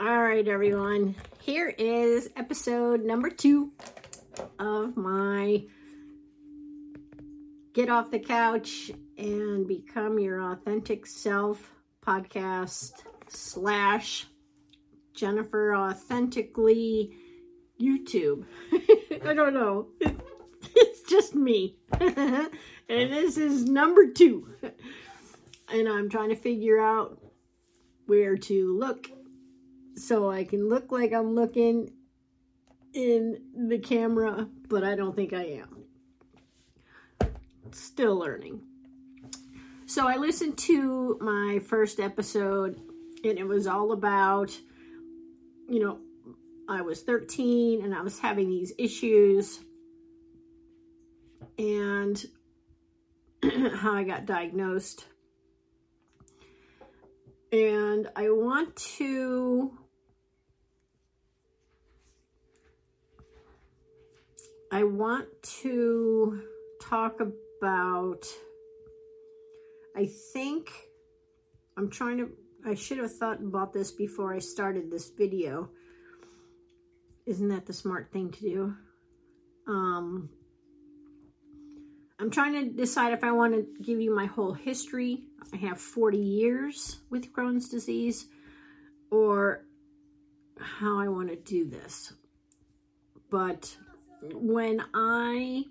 All right, everyone. Here is episode number two of my Get Off the Couch and Become Your Authentic Self podcast slash Jennifer Authentically YouTube. I don't know. It's just me. and this is number two. And I'm trying to figure out where to look so I can look like I'm looking in the camera, but I don't think I am. Still learning. So I listened to my first episode, and it was all about, you know, I was 13 and I was having these issues, and how I got diagnosed. And I want to I want to talk about, I think, I'm trying to, I should have thought about this before I started this video. Isn't that the smart thing to do? Um, I'm trying to decide if I want to give you my whole history. I have 40 years with Crohn's disease or how I want to do this. But when I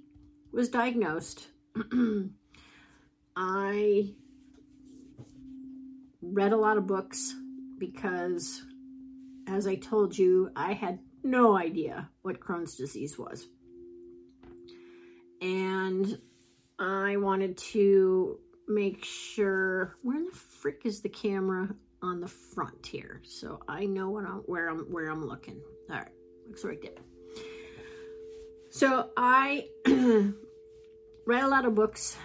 was diagnosed, I read a lot of books because, as I told you, I had no idea what Crohn's disease was. And I wanted to make sure where in the frick is the camera on the front here so I know what I'm where I'm where I'm looking. All right, looks right there. So I read a lot of books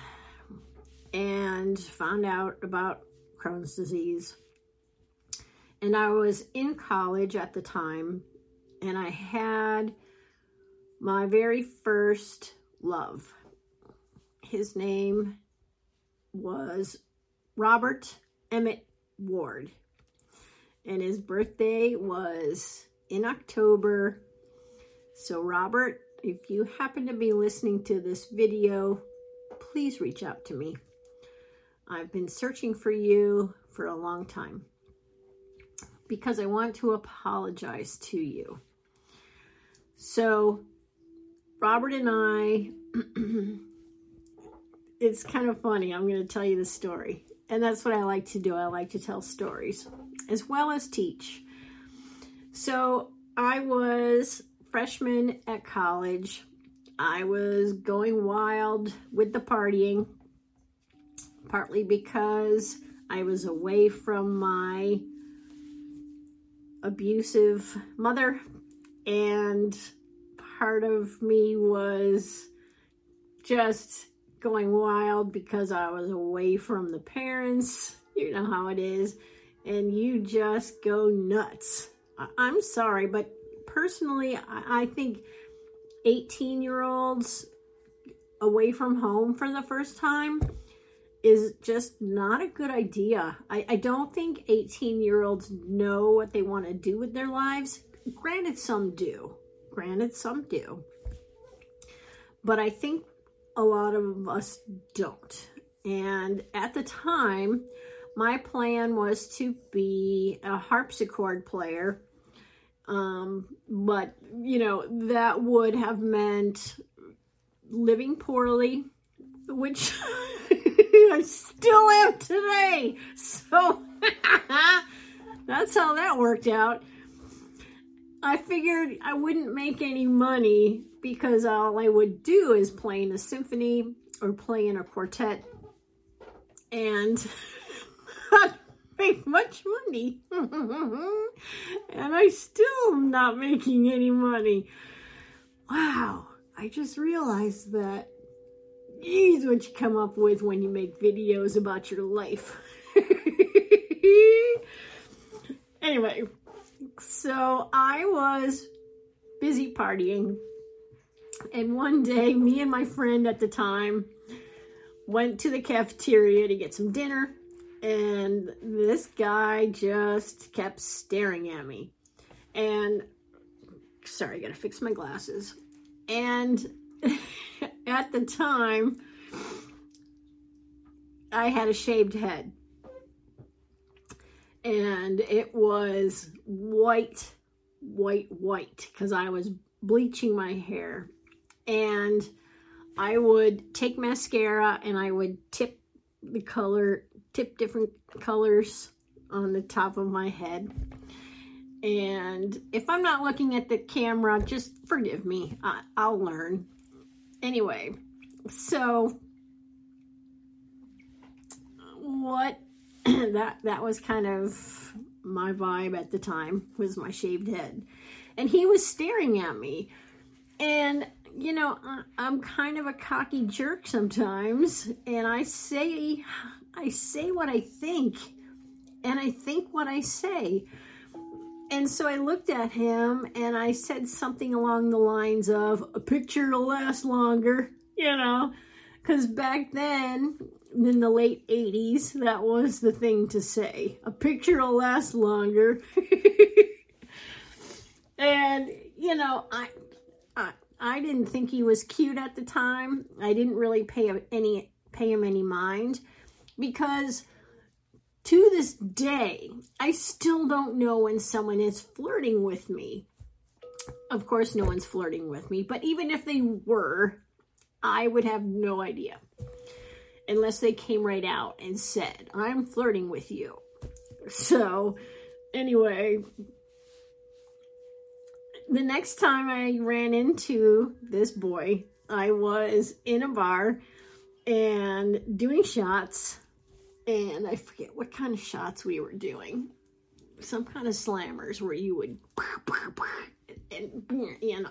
and found out about Crohn's disease. And I was in college at the time, and I had my very first love. His name was Robert Emmett Ward, and his birthday was in October. So, Robert, if you happen to be listening to this video, please reach out to me. I've been searching for you for a long time because I want to apologize to you. So, Robert and I, it's kind of funny. I'm going to tell you the story. And that's what I like to do. I like to tell stories as well as teach. So, I was freshman at college, I was going wild with the partying, partly because I was away from my abusive mother, and part of me was just going wild because I was away from the parents. You know how it is. And you just go nuts. I'm sorry, but personally, I think 18 year olds away from home for the first time is just not a good idea. I, I don't think 18 year olds know what they want to do with their lives. Granted, some do. Granted, some do. But I think a lot of us don't. And at the time, my plan was to be a harpsichord player um, but, you know, that would have meant living poorly, which I still am today. So that's how that worked out. I figured I wouldn't make any money because all I would do is play in a symphony or play in a quartet. And make much money. and I still am not making any money. Wow, I just realized that. Geez, what you come up with when you make videos about your life. anyway, so I was busy partying. And one day, me and my friend at the time went to the cafeteria to get some dinner And this guy just kept staring at me. And sorry, I gotta fix my glasses. And at the time, I had a shaved head. And it was white, white, white, because I was bleaching my hair. And I would take mascara and I would tip the color, tip different colors on the top of my head. And if I'm not looking at the camera, just forgive me. I, will learn. Anyway, so what that that was kind of my vibe at the time was my shaved head. And he was staring at me. And you know, I'm kind of a cocky jerk sometimes, and I say I say what I think, and I think what I say. And so I looked at him and I said something along the lines of a picture will last longer, you know, because back then in the late 80s, that was the thing to say. A picture will last longer. and, you know, I, I, I didn't think he was cute at the time. I didn't really pay any pay him any mind because to this day, I still don't know when someone is flirting with me. Of course, no one's flirting with me, but even if they were, I would have no idea unless they came right out and said, I'm flirting with you. So, anyway, the next time I ran into this boy, I was in a bar and doing shots and I forget what kind of shots we were doing. Some kind of slammers where you would, and you know,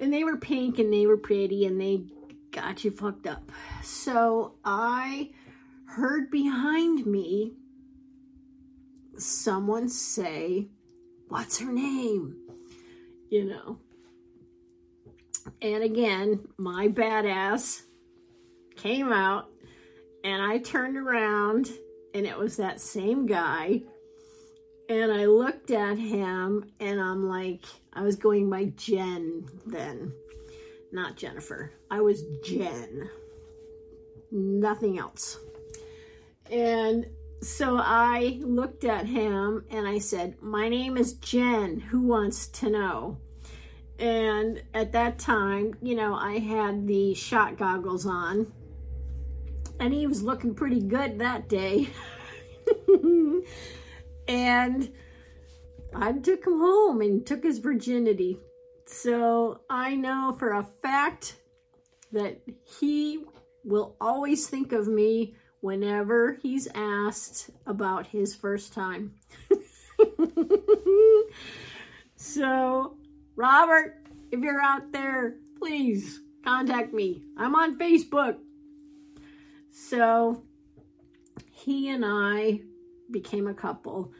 and they were pink and they were pretty and they got you fucked up. So I heard behind me someone say, What's her name? You know. And again, my badass came out and I turned around and it was that same guy. And I looked at him and I'm like, I was going by Jen then, not Jennifer. I was Jen, nothing else. And so I looked at him and I said, My name is Jen. Who wants to know? And at that time, you know, I had the shot goggles on and he was looking pretty good that day. and I took him home and took his virginity. So I know for a fact that he will always think of me whenever he's asked about his first time. so, Robert, if you're out there, please contact me. I'm on Facebook. So he and I became a couple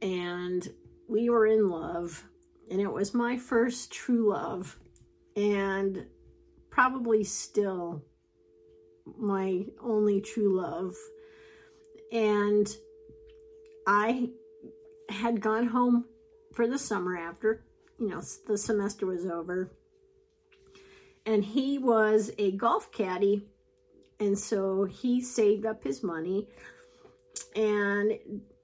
and we were in love and it was my first true love and probably still my only true love. And I had gone home for the summer after, you know, the semester was over. And he was a golf caddy and so he saved up his money and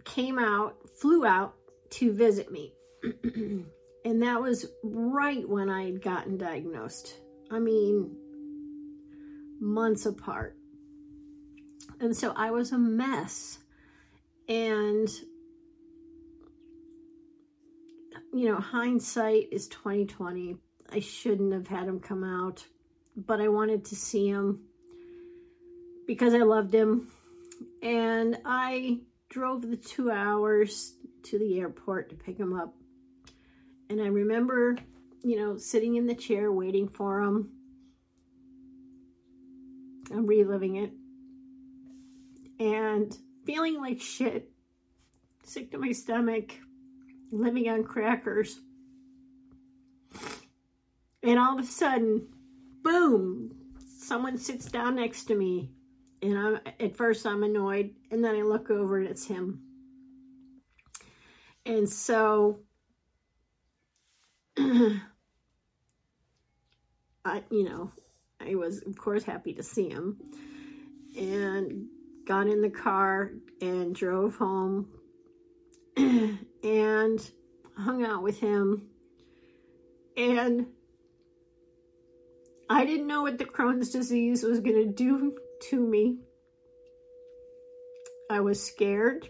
came out, flew out to visit me. and that was right when I had gotten diagnosed. I mean, months apart. And so I was a mess. And you know, hindsight is 2020. I shouldn't have had him come out, but I wanted to see him because I loved him. And I drove the two hours to the airport to pick him up. And I remember, you know, sitting in the chair waiting for him. I'm reliving it. And feeling like shit, sick to my stomach, living on crackers. And all of a sudden, boom, someone sits down next to me And I'm, at first I'm annoyed, and then I look over and it's him. And so I, you know, I was, of course, happy to see him and got in the car and drove home and hung out with him. And I didn't know what the Crohn's disease was going to do to me. I was scared.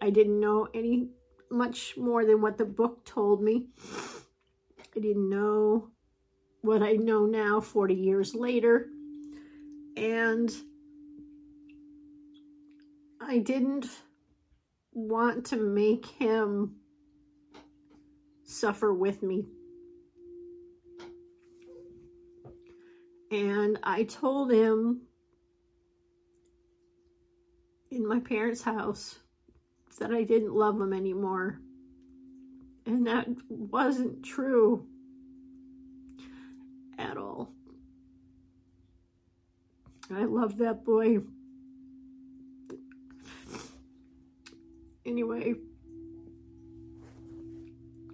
I didn't know any much more than what the book told me. I didn't know what I know now 40 years later. And I didn't want to make him suffer with me. And I told him in my parents' house that I didn't love him anymore. And that wasn't true at all. I love that boy. Anyway,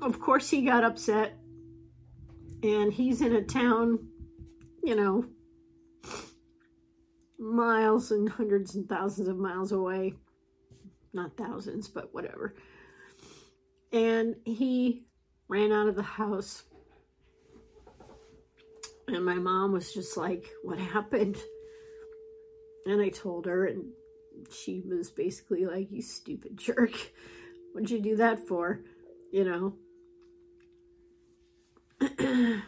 of course he got upset and he's in a town, you know, miles and hundreds and thousands of miles away. Not thousands, but whatever. And he ran out of the house. And my mom was just like, What happened? And I told her, and she was basically like, You stupid jerk. What'd you do that for? You know?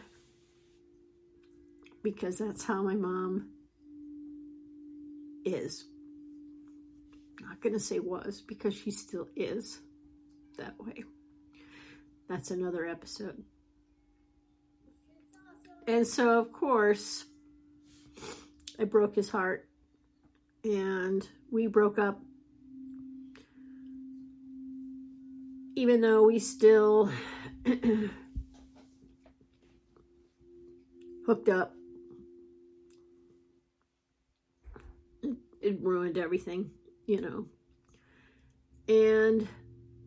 because that's how my mom is. Not going to say was because she still is that way. That's another episode. And so, of course, I broke his heart and we broke up. Even though we still hooked up. It, it ruined everything, you know. And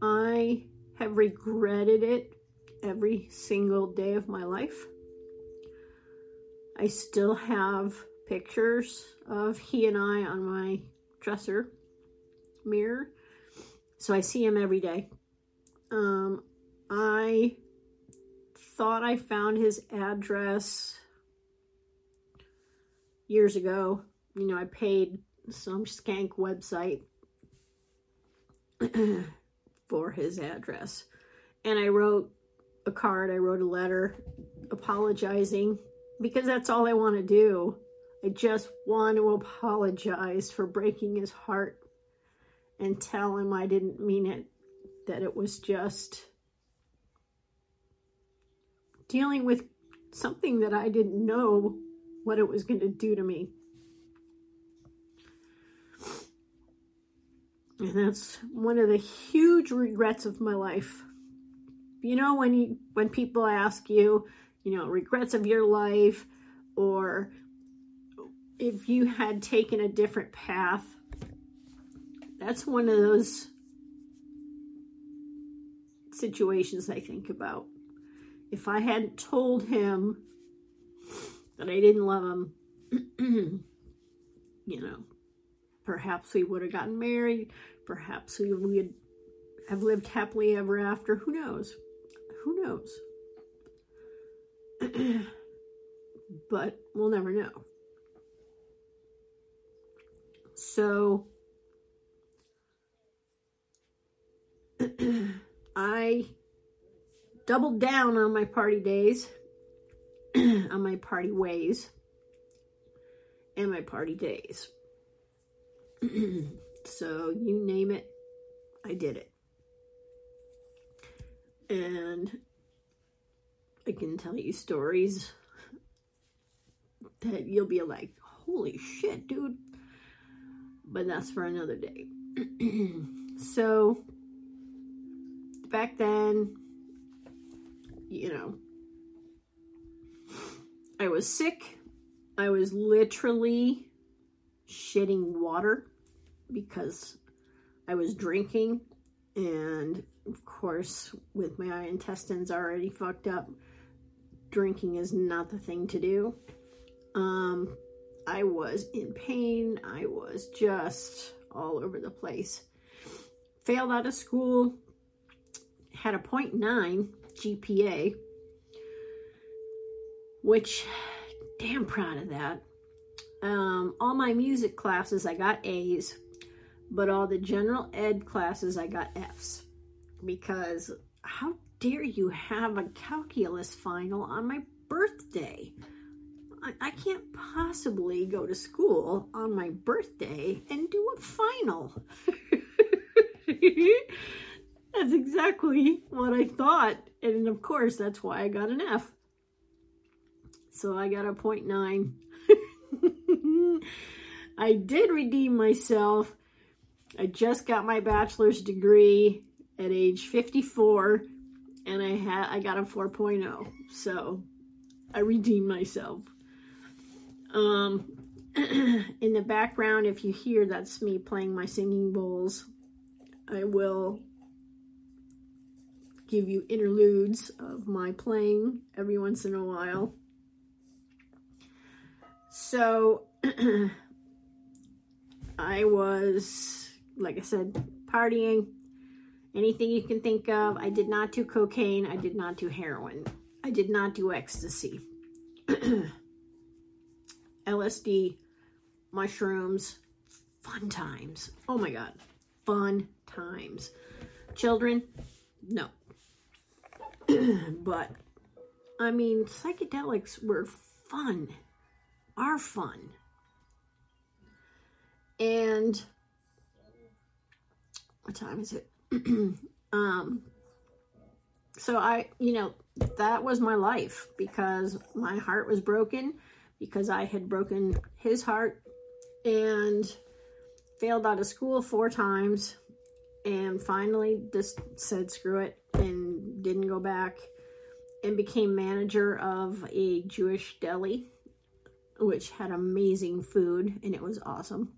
I have regretted it every single day of my life. I still have pictures of he and I on my dresser mirror. So I see him every day. Um, I thought I found his address years ago. You know, I paid some skank website for his address. And I wrote a card, I wrote a letter apologizing because that's all I want to do. I just want to apologize for breaking his heart and tell him I didn't mean it, that it was just dealing with something that I didn't know what it was going to do to me. And that's one of the huge regrets of my life. You know, when you, when people ask you, you know, regrets of your life, or if you had taken a different path, that's one of those situations I think about. If I hadn't told him that I didn't love him, you know, perhaps we would have gotten married. Perhaps we would have lived happily ever after. Who knows? Who knows? but we'll never know. So I doubled down on my party days, on my party ways, and my party days. So you name it, I did it. And I can tell you stories that you'll be like, holy shit, dude. But that's for another day. so back then, you know, I was sick. I was literally shitting water because I was drinking. And of course, with my intestines already fucked up, drinking is not the thing to do. Um, I was in pain. I was just all over the place. Failed out of school, had a 0.9 GPA, which, damn proud of that. Um, all my music classes, I got A's, but all the general ed classes, I got F's. Because how dare you have a calculus final on my birthday? I, can't possibly go to school on my birthday and do a final. that's exactly what I thought. And of course, that's why I got an F. So I got a 0.9. I did redeem myself. I just got my bachelor's degree at age 54 and I had I got a 4.0. So I redeemed myself. Um, in the background, if you hear that's me playing my singing bowls, I will give you interludes of my playing every once in a while. So I was, like I said, partying, anything you can think of. I did not do cocaine. I did not do heroin. I did not do ecstasy. LSD, mushrooms, fun times. Oh my God, fun times. Children, no. but, I mean, psychedelics were fun, are fun. And, what time is it? um, so I, you know, that was my life because my heart was broken because I had broken his heart and failed out of school four times and finally just said screw it and didn't go back and became manager of a Jewish deli which had amazing food and it was awesome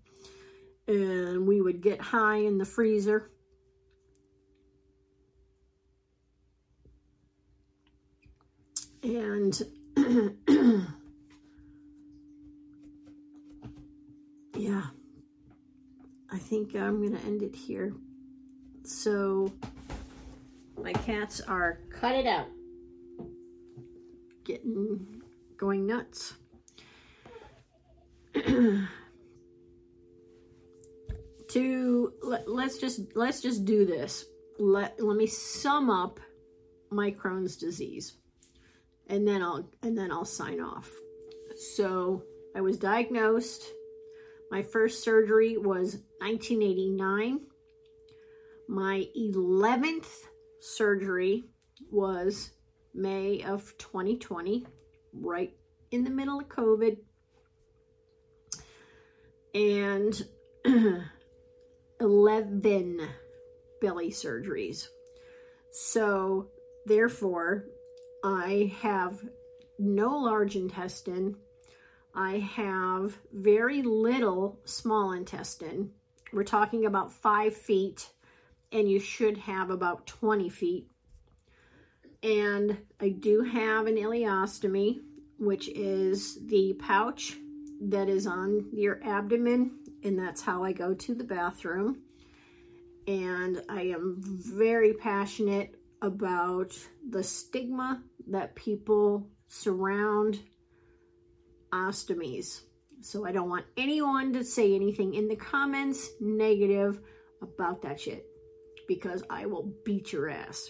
and we would get high in the freezer and yeah, I think I'm going to end it here. So my cats are cut it out, getting going nuts. To let, let's just let's just do this. Let let me sum up my Crohn's disease, and then I'll and then I'll sign off. So I was diagnosed my first surgery was 1989. My 11th surgery was May of 2020, right in the middle of COVID. And 11 belly surgeries. So, therefore, I have no large intestine I have very little small intestine. We're talking about five feet, and you should have about 20 feet. And I do have an ileostomy, which is the pouch that is on your abdomen, and that's how I go to the bathroom. And I am very passionate about the stigma that people surround ostomies. So I don't want anyone to say anything in the comments negative about that shit because I will beat your ass.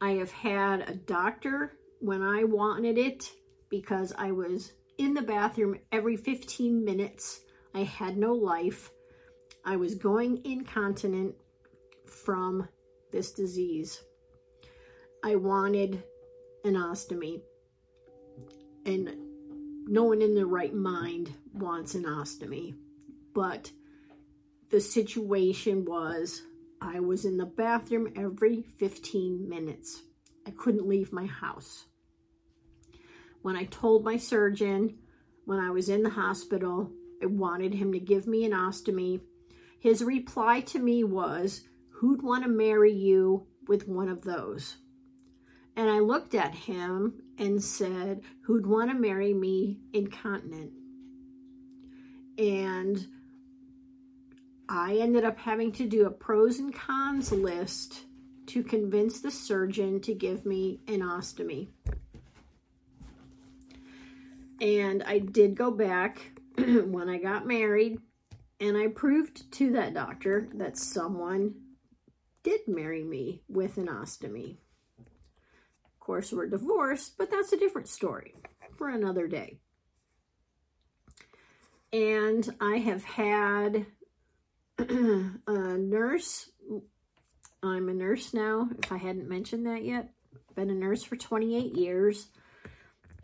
I have had a doctor when I wanted it because I was in the bathroom every 15 minutes. I had no life. I was going incontinent from this disease. I wanted an ostomy and no one in their right mind wants an ostomy. But the situation was I was in the bathroom every 15 minutes. I couldn't leave my house. When I told my surgeon when I was in the hospital. I wanted him to give me an ostomy. His reply to me was, Who'd want to marry you with one of those? And I looked at him and said, Who'd want to marry me incontinent? And I ended up having to do a pros and cons list to convince the surgeon to give me an ostomy. And I did go back when I got married and I proved to that doctor that someone did marry me with an ostomy. Of course, we're divorced, but that's a different story for another day. And I have had a nurse. I'm a nurse now, if I hadn't mentioned that yet. Been a nurse for 28 years.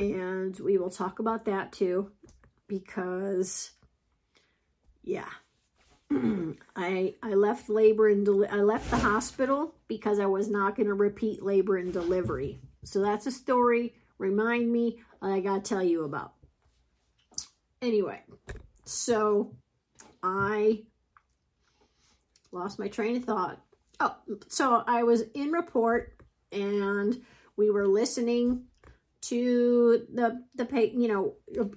And we will talk about that too, because, yeah, I I left labor and I left the hospital because I was not going to repeat labor and delivery. So that's a story. Remind me, I got to tell you about. Anyway, so I lost my train of thought. Oh, so I was in report and we were listening to the the you know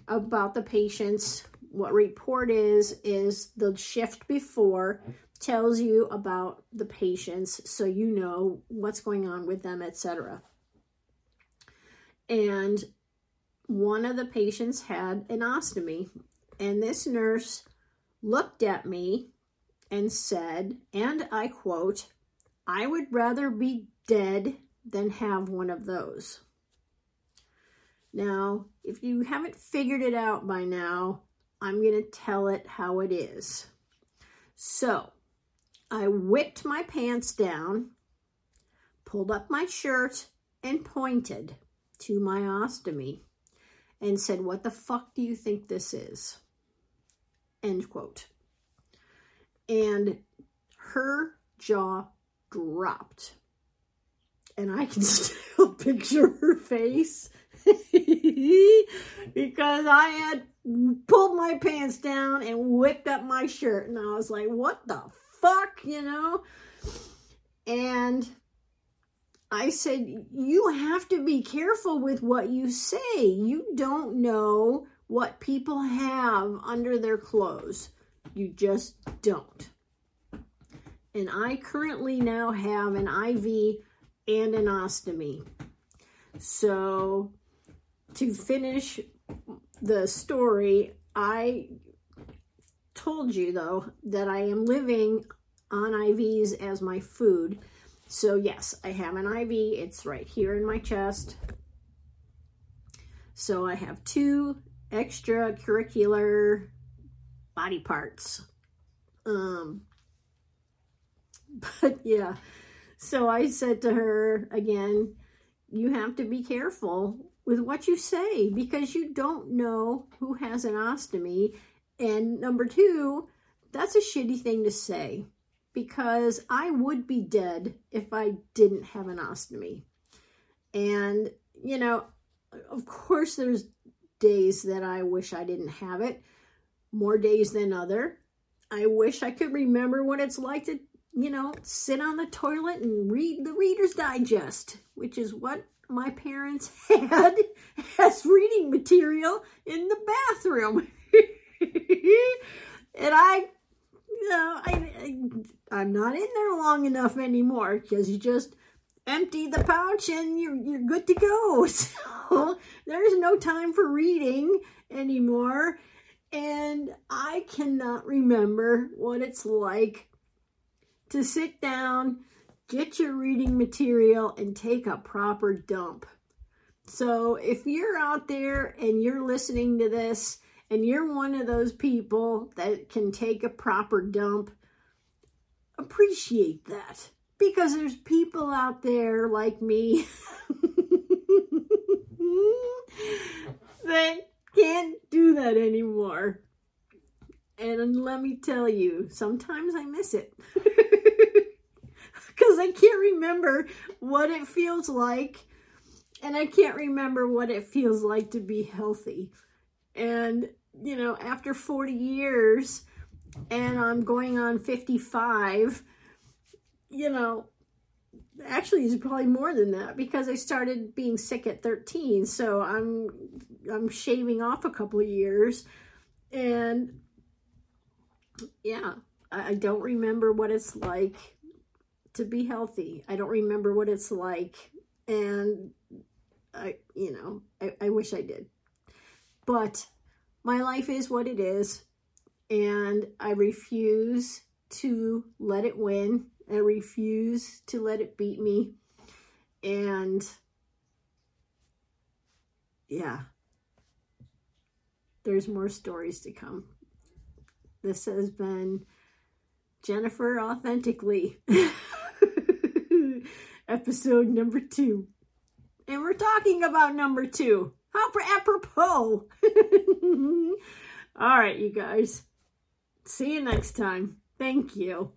about the patients. What report is is the shift before tells you about the patients so you know what's going on with them etc and one of the patients had an ostomy and this nurse looked at me and said and i quote i would rather be dead than have one of those now, if you haven't figured it out by now, I'm going to tell it how it is. So, I whipped my pants down, pulled up my shirt, and pointed to my ostomy and said, What the fuck do you think this is? End quote. And her jaw dropped. And I can still picture her face because I had pulled my pants down and whipped up my shirt. And I was like, what the fuck, you know? And I said, you have to be careful with what you say. You don't know what people have under their clothes. You just don't. And I currently now have an IV and an ostomy. So to finish the story, I told you though that I am living on IVs as my food. So yes, I have an IV. It's right here in my chest. So I have two extracurricular body parts. Um, but yeah, so I said to her again, you have to be careful with what you say because you don't know who has an ostomy. And number two, that's a shitty thing to say because I would be dead if I didn't have an ostomy. And, you know, of course, there's days that I wish I didn't have it, more days than other. I wish I could remember what it's like to, you know, sit on the toilet and read the Reader's Digest, which is what my parents had as reading material in the bathroom. and I, you know, I, I, am not in there long enough anymore because you just empty the pouch and you're, you're good to go. So there's no time for reading anymore. And I cannot remember what it's like to sit down get your reading material and take a proper dump. So if you're out there and you're listening to this and you're one of those people that can take a proper dump, appreciate that. Because there's people out there like me that can't do that anymore. And let me tell you, sometimes I miss it. because I can't remember what it feels like. And I can't remember what it feels like to be healthy. And, you know, after 40 years and I'm going on 55, you know, actually it's probably more than that because I started being sick at 13. So I'm I'm shaving off a couple of years and yeah, I, I don't remember what it's like to be healthy. I don't remember what it's like and I you know, I, I wish I did. But my life is what it is and I refuse to let it win I refuse to let it beat me. And yeah, there's more stories to come. This has been Jennifer Authentically, episode number two. And we're talking about number two. How apropos. All right, you guys. See you next time. Thank you.